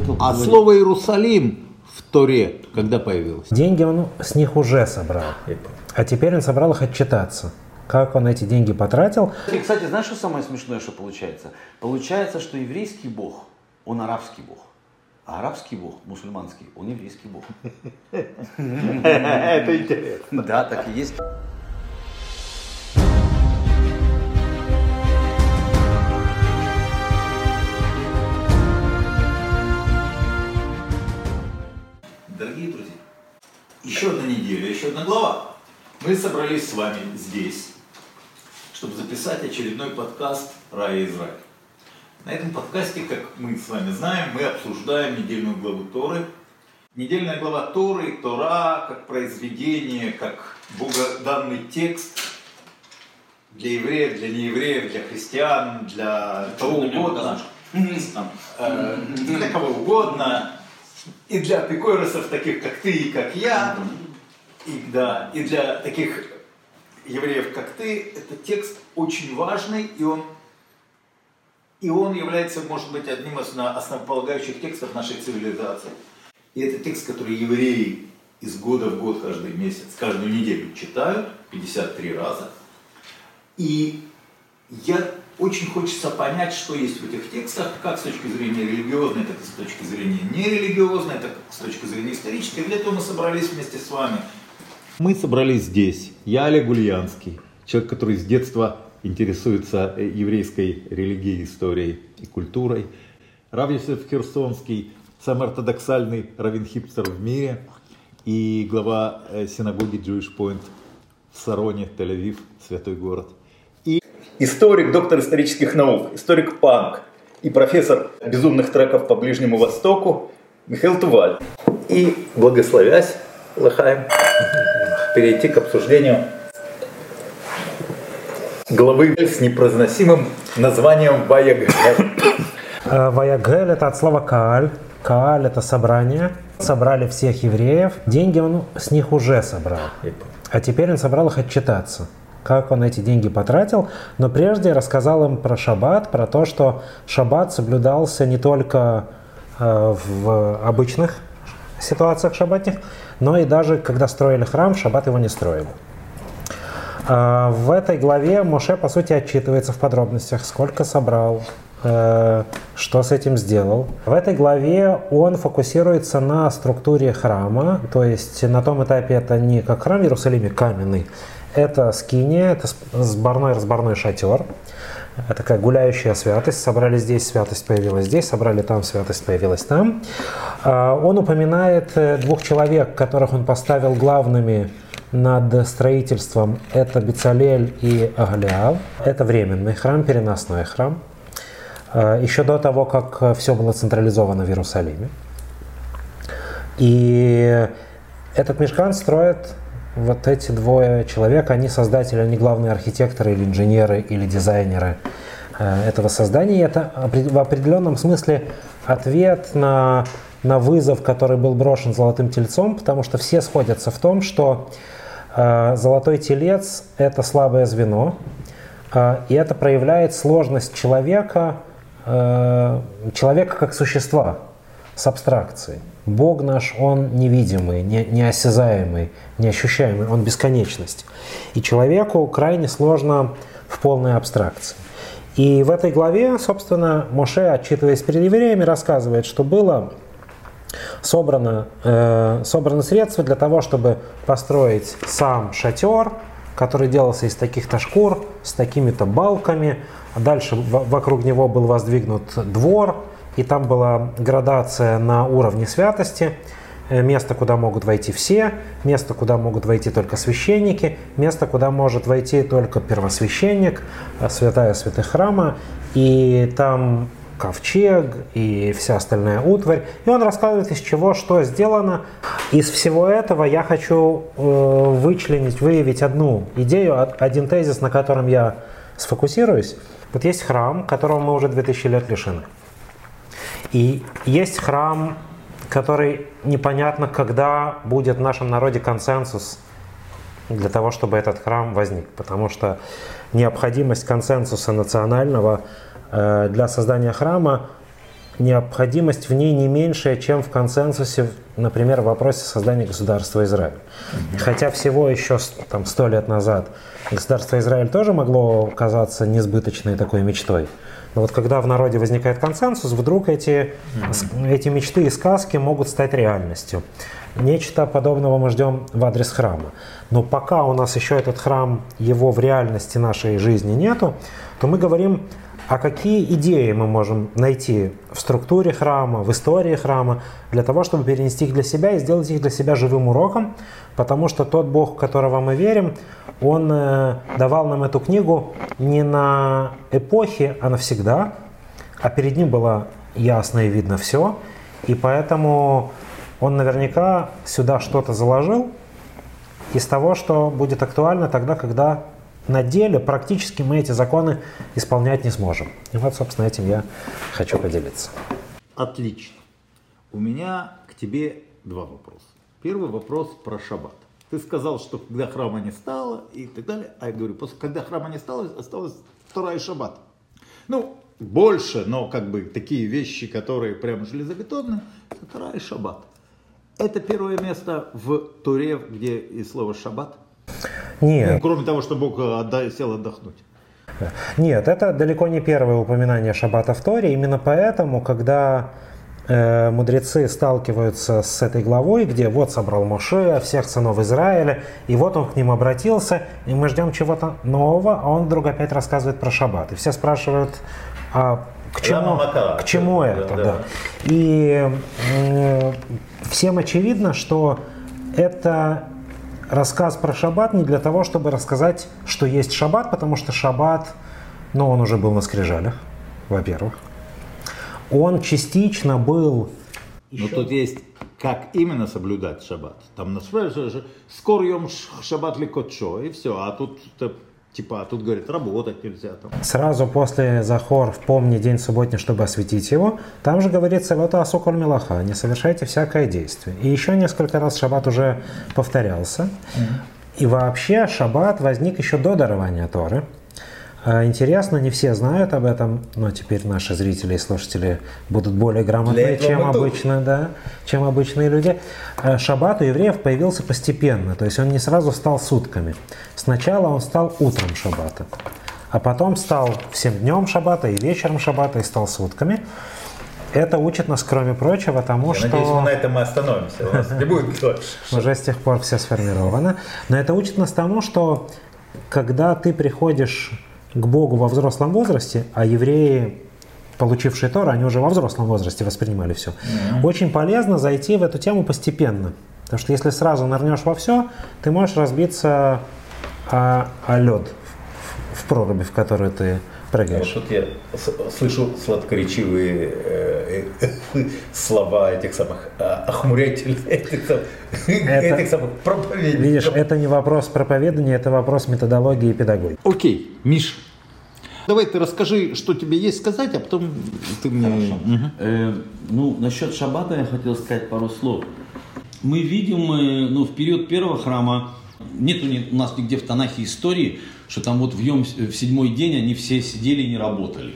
хотел А поговорить. слово Иерусалим в Торе когда появилось? Деньги он с них уже собрал. А теперь он собрал их отчитаться. Как он эти деньги потратил? И, кстати, знаешь, что самое смешное, что получается? Получается, что еврейский бог, он арабский бог. А арабский бог, мусульманский, он еврейский бог. Это интересно. Да, так и есть. Еще одна неделя, еще одна глава. Мы собрались с вами здесь, чтобы записать очередной подкаст «Рая Израиль». На этом подкасте, как мы с вами знаем, мы обсуждаем недельную главу Торы. Недельная глава Торы, Тора, как произведение, как богоданный текст для евреев, для неевреев, для христиан, для кого угодно, э, для кого угодно, и для апикойросов, таких как ты и как я, и, да, и для таких евреев, как ты, этот текст очень важный, и он, и он является, может быть, одним из основополагающих текстов нашей цивилизации. И это текст, который евреи из года в год, каждый месяц, каждую неделю читают, 53 раза. И я очень хочется понять, что есть в этих текстах, как с точки зрения религиозной, так и с точки зрения нерелигиозной, так и с точки зрения исторической. Для этого мы собрались вместе с вами. Мы собрались здесь. Я Олег Ульянский, человек, который с детства интересуется э, еврейской религией, историей и культурой. Рав Херсонский, самый ортодоксальный раввин-хипстер в мире и глава э, синагоги Jewish Point в Сароне, Тель-Авив, святой город. Историк, доктор исторических наук, историк панк и профессор безумных треков по Ближнему Востоку Михаил Туваль. И благословясь, Лахаем, перейти к обсуждению главы с непроизносимым названием Ваягель. Э, Ваягель это от слова Кааль. Кааль это собрание. Собрали всех евреев. Деньги он с них уже собрал. А теперь он собрал их отчитаться. Как он эти деньги потратил. Но прежде рассказал им про шаббат, про то, что шаббат соблюдался не только э, в обычных ситуациях шаббатных, но и даже когда строили храм, шаббат его не строили. А, В этой главе Моше, по сути, отчитывается в подробностях, сколько собрал, э, что с этим сделал. В этой главе он фокусируется на структуре храма, то есть на том этапе это не как храм в Иерусалиме каменный, это скиния, это сборной-разборной шатер, Э, такая гуляющая святость. Собрали здесь, святость появилась здесь, собрали там, святость появилась там. А, Он упоминает э, двух человек, которых он поставил главными над строительством. Это Бецалель и Агалиав. Это временный храм, переносной храм. А, Еще до того, как все было централизовано в Иерусалиме. И этот мешкан строят вот эти двое человек, они создатели, они главные архитекторы или инженеры или дизайнеры э, этого создания. И это в определенном смысле ответ на, на вызов, который был брошен золотым тельцом, потому что все сходятся в том, что э, золотой телец – это слабое звено, э, и это проявляет сложность человека, человека как существа с абстракцией. Бог наш, Он невидимый, не, неосязаемый, неощущаемый, Он бесконечность. И человеку крайне сложно в полной абстракции. И в этой главе, собственно, Моше, отчитываясь перед евреями, рассказывает, что было собрано, э, собраны средства для того, чтобы построить сам шатер, который делался из таких-то шкур, с такими-то балками. А Дальше вокруг него был воздвигнут двор, и там была градация на уровне святости. Э, Место, куда могут войти все, место, куда могут войти только священники, место, куда может войти только первосвященник, э, святая святых храма, и там ковчег и вся остальная утварь. И он рассказывает, из чего что сделано. Из всего этого я хочу э, вычленить, выявить одну идею, од- один тезис, на котором я сфокусируюсь. Вот есть храм, которого мы уже 2000 лет лишены. И есть храм, который непонятно, когда будет в нашем народе консенсус для того, чтобы этот храм возник. Потому что необходимость консенсуса национального э, для создания храма необходимость в ней не меньшая, чем в консенсусе, например, в вопросе создания государства Израиль. Хотя всего еще там, сто лет назад государство Израиль тоже могло казаться несбыточной такой мечтой. Но вот когда в народе возникает консенсус, вдруг эти, эти мечты и сказки могут стать реальностью. Нечто подобного мы ждем в адрес храма. Но пока у нас еще этот храм, его в реальности нашей жизни нету, то мы говорим а какие идеи мы можем найти в структуре храма, в истории храма, для того, чтобы перенести их для себя и сделать их для себя живым уроком, потому что тот Бог, в которого мы верим, Он э, давал нам эту книгу не на эпохи, а навсегда, а перед Ним было ясно и видно все, и поэтому Он наверняка сюда что-то заложил из того, что будет актуально тогда, когда на деле практически мы эти законы исполнять не сможем. И вот, собственно, этим я хочу поделиться. Отлично. У меня к тебе два вопроса. Первый вопрос про шаббат. Ты сказал, что когда храма не стало и так далее, а я говорю, после когда храма не стало, осталось вторая шаббат. Ну, больше, но как бы такие вещи, которые прям железобетонные, это Тора и шаббат. Это первое место в Туре, где и слово шаббат – нет. Ну, кроме того, что Бог отда- сел отдохнуть. Нет, это далеко не первое упоминание Шаббата в Торе. Именно поэтому, когда э, мудрецы сталкиваются с этой главой, где вот собрал Моше, всех сынов Израиля, и вот он к ним обратился, и мы ждем чего-то нового, а он вдруг опять рассказывает про Шаббат. И все спрашивают, а к чему, к чему это? Да, да. И э, всем очевидно, что это рассказ про шаббат не для того, чтобы рассказать, что есть шаббат, потому что шаббат, ну, он уже был на скрижалях, во-первых. Он частично был... Но еще... тут есть, как именно соблюдать шаббат. Там на скоро ем шаббат ли котчо, и все. А тут Типа, а тут, говорит, работать нельзя. Там. Сразу после Захор «Помни день субботний, чтобы осветить его», там же говорится «Вот асуколь мелаха», «Не совершайте всякое действие». И еще несколько раз шаббат уже повторялся. Mm-hmm. И вообще шаббат возник еще до дарования Торы. А, интересно, не все знают об этом, но теперь наши зрители и слушатели будут более грамотные, чем обычно, да, чем обычные люди. А, шаббат у евреев появился постепенно, то есть он не сразу стал сутками. Сначала он стал утром шаббата, а потом стал всем днем шаббата и вечером шаббата и стал сутками. Это учит нас, кроме прочего, тому, Я что... надеюсь, мы на этом мы остановимся, у нас не будет дольше. Уже с тех пор все сформировано. Но это учит нас тому, что когда ты приходишь к Богу во взрослом возрасте, а евреи, получившие Тору, они уже во взрослом возрасте воспринимали все. Mm-hmm. Очень полезно зайти в эту тему постепенно. Потому что если сразу нырнешь во все, ты можешь разбиться о, о лед в, в проруби, в которую ты прыгаешь. Вот тут я слышу сладкоречивые э, э, слова этих самых э, охмурятельных, этих, самых, это, этих самых проповедников. Видишь, это не вопрос проповедания, это вопрос методологии и педагогики. Окей, Миш, Давай ты расскажи, что тебе есть сказать, а потом ты мне... Хорошо. Угу. Э, ну, насчет шаббата я хотел сказать пару слов. Мы видим, э, ну, в период первого храма, нет у нас нигде в Танахе истории, что там вот в, Йом, в седьмой день они все сидели и не работали.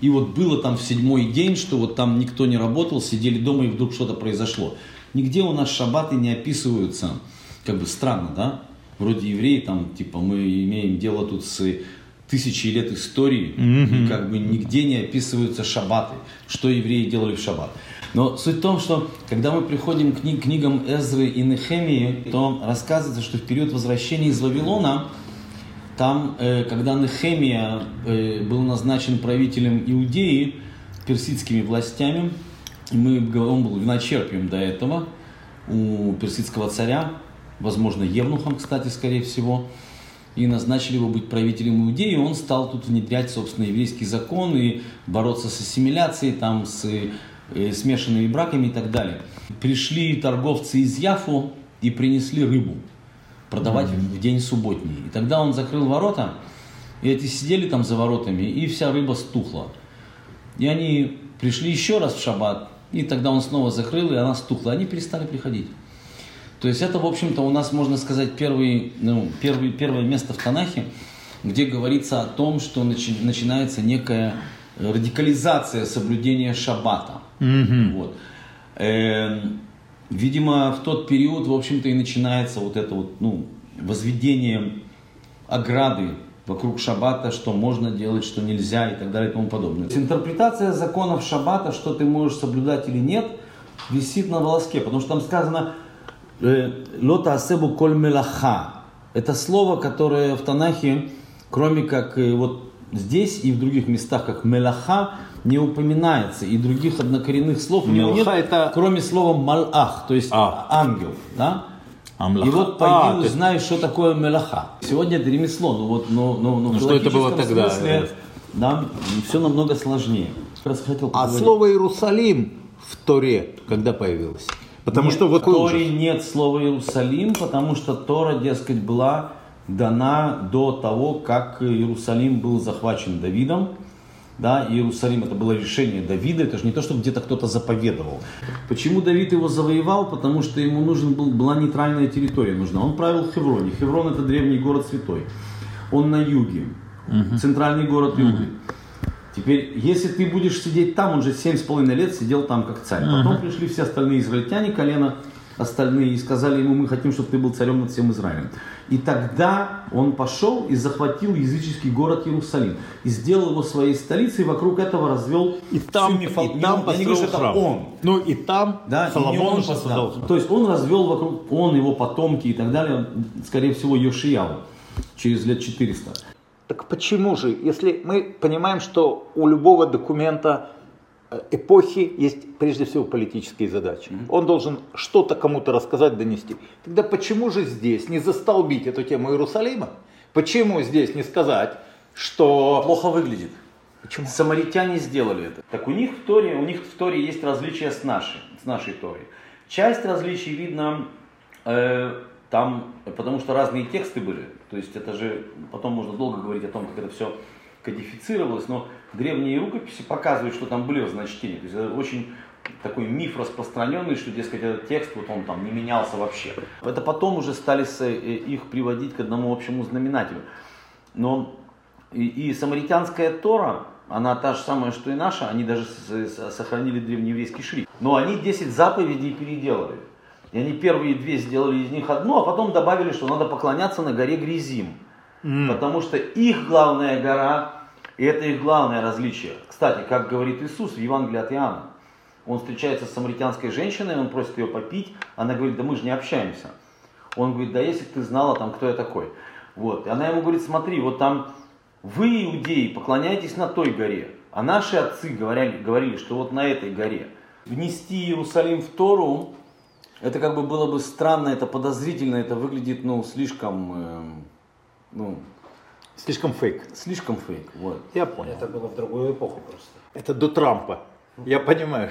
И вот было там в седьмой день, что вот там никто не работал, сидели дома и вдруг что-то произошло. Нигде у нас шаббаты не описываются, как бы странно, да? Вроде евреи там, типа, мы имеем дело тут с тысячи лет истории, mm-hmm. и как бы нигде не описываются шаббаты, что евреи делали в шаббат. Но суть в том, что когда мы приходим к книгам Эзры и Нехемии, то рассказывается, что в период возвращения из Вавилона там, э, когда Нехемия э, был назначен правителем Иудеи персидскими властями, мы, он был виночерпием до этого у персидского царя, возможно, Евнухом, кстати, скорее всего, и назначили его быть правителем Иудеи, он стал тут внедрять, собственно, еврейский закон и бороться с ассимиляцией, там, с э, смешанными браками и так далее. Пришли торговцы из Яфу и принесли рыбу продавать mm-hmm. в день субботний. И тогда он закрыл ворота, и эти сидели там за воротами, и вся рыба стухла. И они пришли еще раз в шаббат, и тогда он снова закрыл, и она стухла. Они перестали приходить. То есть это, в общем-то, у нас, можно сказать, первый, ну, первый, первое место в Танахе, где говорится о том, что начи- начинается некая радикализация соблюдения шаббата. Вот. Эм, видимо, в тот период, в общем-то, и начинается вот это вот, ну, возведение ограды вокруг шаббата, что можно делать, что нельзя и так далее и тому подобное. Интерпретация законов шаббата, что ты можешь соблюдать или нет, висит на волоске, потому что там сказано э, «лота асебу коль мелаха». Это слово, которое в Танахе, кроме как э, вот здесь и в других местах, как мелаха, не упоминается. И других однокоренных слов у него нет, это- кроме слова малах, то есть А. ангел. Да? Амлаха. И вот А, пойди есть- узнай, что такое мелаха. Сегодня это ремесло, ну вот, но, но, но в что это было тогда? смысле, да, все намного сложнее. Раз хотел А слово Иерусалим в Торе когда появилось? Потому Нет, что вот в Торе нет слова Иерусалим, потому что Тора, дескать, была дана до того, как Иерусалим был захвачен Давидом. Да, Иерусалим это было решение Давида, это же не то, что где-то кто-то заповедовал. Почему Давид его завоевал? Потому что ему нужен был, была нейтральная территория нужна. Он правил в Хевроне. Хеврон это древний город святой. Он на юге, центральный город Иуды. Теперь, если ты будешь сидеть там, он же семь с половиной лет сидел там как царь. Потом пришли все остальные израильтяне, колено остальные, и сказали ему, мы хотим, чтобы ты был царем над всем Израилем. И тогда он пошел и захватил языческий город Иерусалим. И сделал его своей столицей, и вокруг этого развел и там, всю мифол- и там Я не говорю, что это построил храм. он. Ну и там Да, Соломон создал. создал. То есть он развел вокруг, он, его потомки и так далее, скорее всего, Йошияу через лет 400. Так почему же, если мы понимаем, что у любого документа эпохи есть прежде всего политические задачи. Он должен что-то кому-то рассказать, донести. Тогда почему же здесь не застолбить эту тему Иерусалима? Почему здесь не сказать, что... плохо выглядит. Почему? Самаритяне сделали это. Так у них в Торе, у них в Торе есть различия с нашей, с нашей Торой. Часть различий видно э, там, потому что разные тексты были. То есть это же, потом можно долго говорить о том, как это все кодифицировалось, но древние рукописи показывают, что там были разночтения. То есть это очень такой миф распространенный, что, дескать, этот текст, вот он там не менялся вообще. Это потом уже стали э, их приводить к одному общему знаменателю. Но и, и самаритянская Тора, она та же самая, что и наша, они даже сохранили древнееврейский шрифт. Но они 10 заповедей переделали. И они первые две сделали из них одну, а потом добавили, что надо поклоняться на горе Гризим. Потому что их главная гора, и это их главное различие. Кстати, как говорит Иисус в Евангелии от Иоанна, он встречается с самаритянской женщиной, он просит ее попить, она говорит, да мы же не общаемся. Он говорит, да если ты знала, там, кто я такой. Вот. И она ему говорит, смотри, вот там вы, иудеи, поклоняетесь на той горе, а наши отцы говорили, говорили, что вот на этой горе. Внести Иерусалим в Тору, это как бы было бы странно, это подозрительно, это выглядит, ну, слишком, эм, ну, Слишком фейк. слишком фейк. Вот. Я понял. Это было в другую эпоху просто. Это до Трампа. Я понимаю.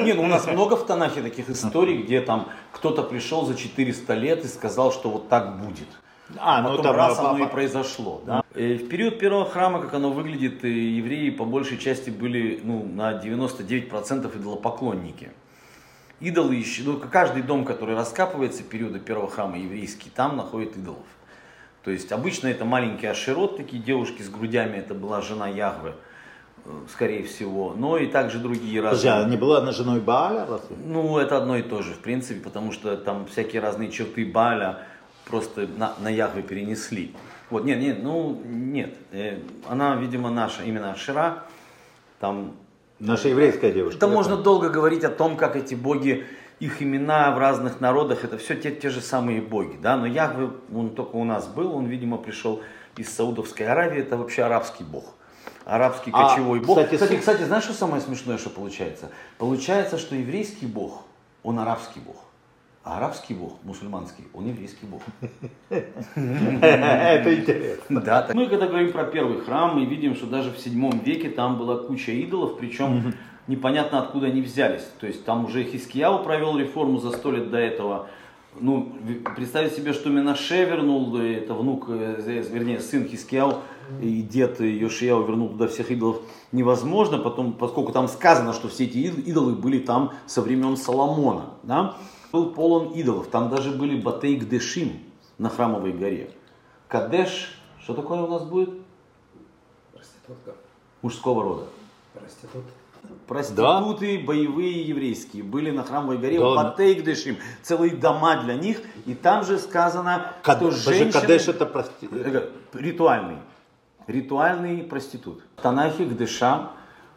Не, ну у нас много в Танахе таких историй, где там кто-то пришел за 400 лет и сказал, что вот так будет. А, ну Потом там раз а, оно а, и произошло. Да? Э, В период первого храма, как оно выглядит, э, евреи по большей части были ну, на 99% идолопоклонники. Идолы еще, ну, каждый дом, который раскапывается периода первого храма еврейский, там находит идолов. То есть обычно это маленький аширот, такие девушки с грудями, это была жена Ягвы, э, скорее всего. Но и также другие Подожди, разные. а не была она женой Бааля? разве? Ну, это одно и то же, в принципе, потому что там всякие разные черты Баля просто на, на Яхве перенесли. Вот, нет, нет, ну, нет. Э, она, видимо, наша, именно Ашира. Там, Наша еврейская девушка. это можно понял. долго говорить о том, как эти боги, их имена в разных народах, это все те, те же самые боги, да, но Яхве, он только у нас был, он, видимо, пришел из Саудовской Аравии, это вообще арабский бог. Арабский А, кочевой бог. кстати, Кстати, кстати, знаешь, что самое смешное, что получается? Получается, что еврейский бог, он арабский бог. А арабский бог, мусульманский, он еврейский бог. Это интересно. Да. Мы когда говорим про первый храм, мы видим, что даже в седьмом веке там была куча идолов, причем непонятно откуда они взялись. То есть там уже Хискияу провел реформу за сто лет до этого. Ну, представить себе, что Менаше вернул, э, это внук, э, вернее, сын Хискияу и дед Йошияу вернул туда всех идолов, невозможно, потом, поскольку там сказано, что все эти ид- идолы были там со времен Соломона. Да? Был полон идолов, там даже были Батей Гдешим на Храмовой горе. Кадеш, что такое у нас будет? Проститутка. Мужского рода. Проститут. Проституты боевые еврейские были на храмовой горе Да. в Батейгдешим, целые дома для них, и там же сказано, Кад- что женщины... Кадеш это прости- Э, Ритуальный. Ритуальный проститут. В Танахе Гдыша,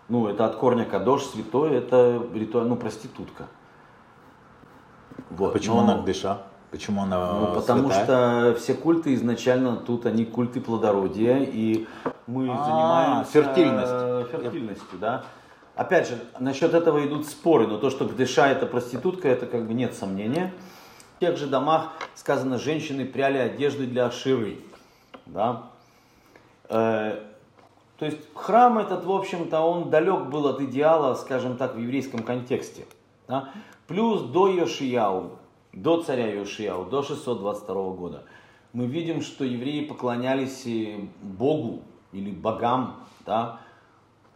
ну это от корня Кадош, святой, это ритуаль, ну проститутка. Вот. Почему но- она дыша? Почему она ну, потому святая? что все культы изначально тут они культы плодородия, и мы А, занимаемся фертильность. э, фертильностью, да. Опять же, насчет этого идут споры, но то, что Гдыша это проститутка, это как бы нет сомнения. В тех же домах сказано, женщины пряли одежды для Аширы, да. Э, то есть храм этот, в общем-то, он далек был от идеала, скажем так, в еврейском контексте. да. Плюс до Йошияу, до царя Йошияу, до 622 года, мы видим, что евреи поклонялись э, Богу или богам да,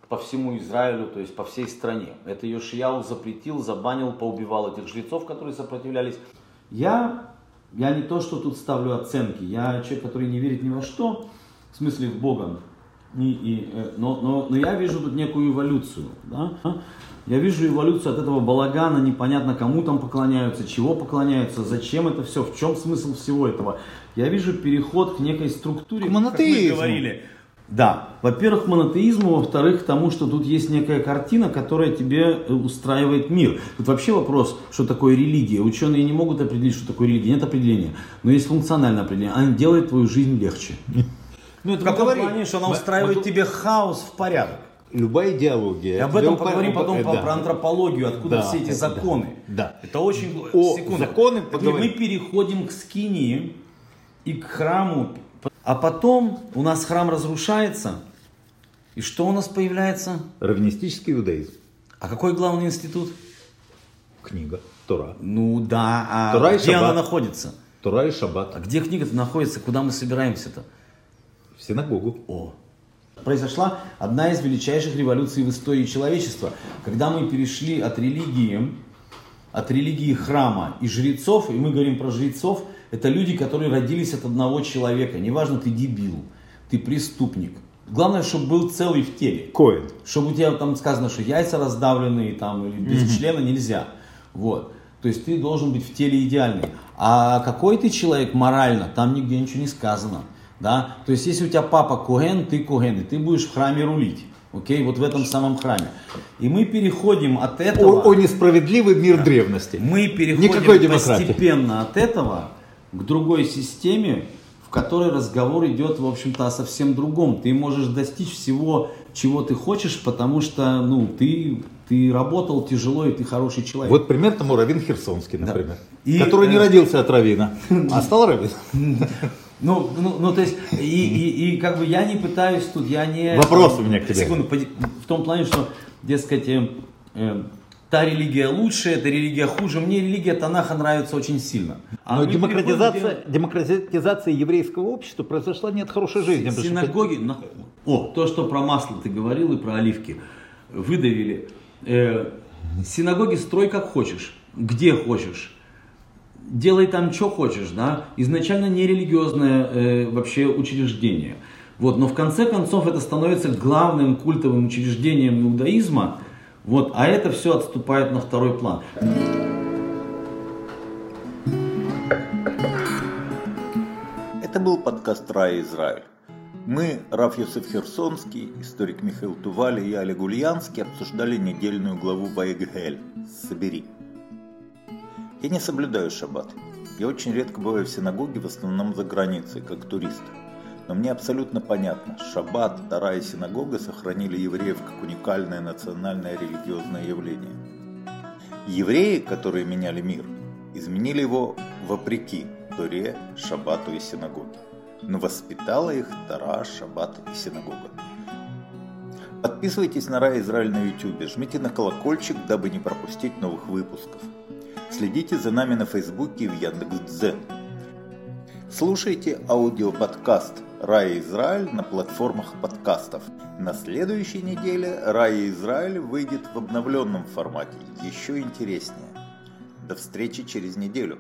по всему Израилю, то есть по всей стране. Это Йошияу запретил, забанил, поубивал этих жрецов, которые сопротивлялись. Я, я не то, что тут ставлю оценки, я человек, который не верит ни во что, в смысле в Бога, и, и, э, но, но, но я вижу тут некую эволюцию. Да? Я вижу эволюцию от этого балагана, непонятно кому там поклоняются, чего поклоняются, зачем это все, в чем смысл всего этого. Я вижу переход к некой структуре, К как мы монотеизму. говорили. Да, во-первых, к монотеизму, во-вторых, к тому, что тут есть некая картина, которая тебе э, устраивает мир. Тут вообще вопрос, что такое религия. Ученые не могут определить, что такое религия, нет определения. Но есть функциональное определение. Она делает твою жизнь легче. Ну, это каком говорили. плане, что она устраивает мы тебе хаос в порядок. Любая идеология. И об этом поговорим упа- потом э, по- да. про антропологию, откуда Да, все эти законы. да. Это очень... О, Секунду. законы поговорим. Мы переходим к скинии и к храму. А потом у нас храм разрушается. И что у нас появляется? Раввинистический иудаизм. А какой главный институт? Книга. Тора. Ну да, а Тора и где она находится? Тора и Шаббат. А где книга-то находится? Куда мы собираемся-то? В синагогу. О. Произошла одна из величайших революций в истории человечества, когда мы перешли от религии, от религии храма и жрецов, и мы говорим про жрецов, это люди, которые родились от одного человека. Неважно, ты дебил, ты преступник. Главное, чтобы был целый в теле. Коин. Чтобы у тебя там сказано, что яйца раздавленные там, или без члена нельзя. Вот. То есть ты должен быть в теле идеальный. А какой ты человек морально, там нигде ничего не сказано. Да? То есть если у тебя папа Коген, ты Коген, и ты будешь в храме рулить. Окей, вот в этом самом храме. И мы переходим от этого... О, о несправедливый мир древности. Мы переходим Никакой демократии. постепенно от этого к другой системе, в которой разговор идет, в общем-то, о совсем другом. Ты можешь достичь всего, чего ты хочешь, потому что, ну, ты, ты работал тяжело, и ты хороший человек. Вот пример тому Равин Херсонский, например. И, который не э, родился от Равина, а стал Равин. Ну, ну, ну, то есть, и, и, и как бы я не пытаюсь тут, я не... Вопрос у меня к тебе. Секунду, в том плане, что, дескать, э, та религия лучше, эта религия хуже. Мне религия Танаха нравится очень сильно. А Но мы переходим демократизация, демократизация еврейского общества произошла не от хорошей жизни. потому что Синагоги, нахуй. О, то, что про масло ты говорил и про оливки выдавили. Э, синагоги строй как хочешь, где хочешь. Делай там, что хочешь, да. Изначально нерелигиозное э, вообще учреждение. Вот, но в конце концов это становится главным культовым учреждением иудаизма. Вот, а это все отступает на второй план. Это был подкаст «Рай Израиль». Мы, Раф Йосеф Херсонский, историк Михаил Тували и Олег Ульянский обсуждали недельную главу Ваегель «Собери». Я не соблюдаю шаббат. Я очень редко бываю в синагоге, в основном за границей, как турист. Но мне абсолютно понятно, шаббат, Тара и синагога сохранили евреев как уникальное национальное религиозное явление. Евреи, которые меняли мир, изменили его вопреки Торе, Шаббату и синагоге. Но воспитала их Тара, Шаббат и синагога. Подписывайтесь на Рай Израиль на YouTube, жмите на колокольчик, дабы не пропустить новых выпусков. Следите за нами на Фейсбуке и в Яндекс.Дзен. Слушайте аудиоподкаст «Рай Израиль» на платформах подкастов. На следующей неделе «Рай Израиль» выйдет в обновленном формате, еще интереснее. До встречи через неделю.